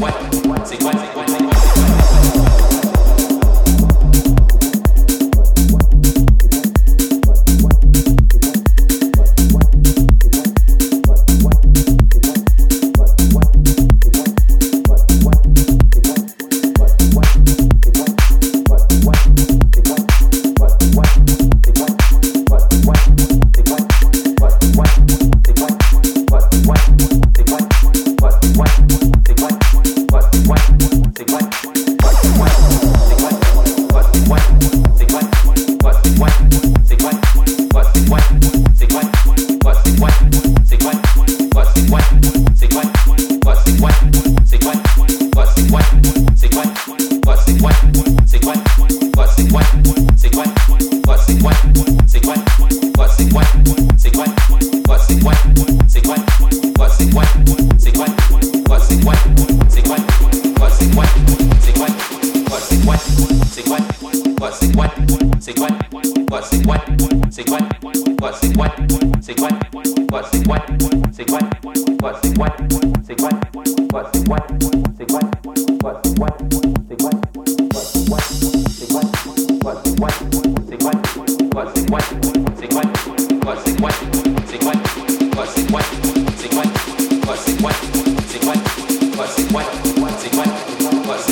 What?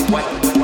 What?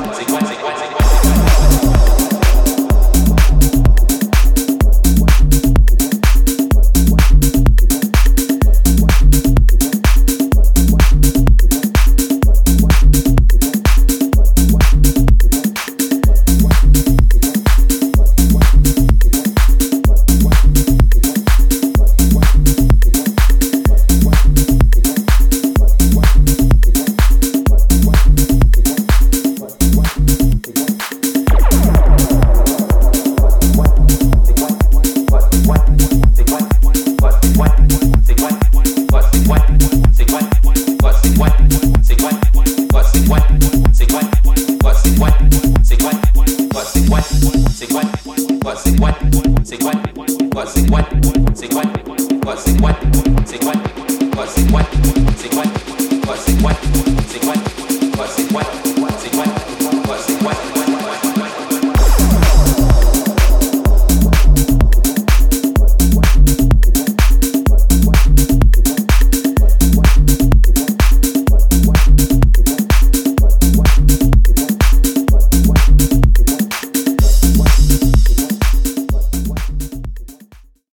what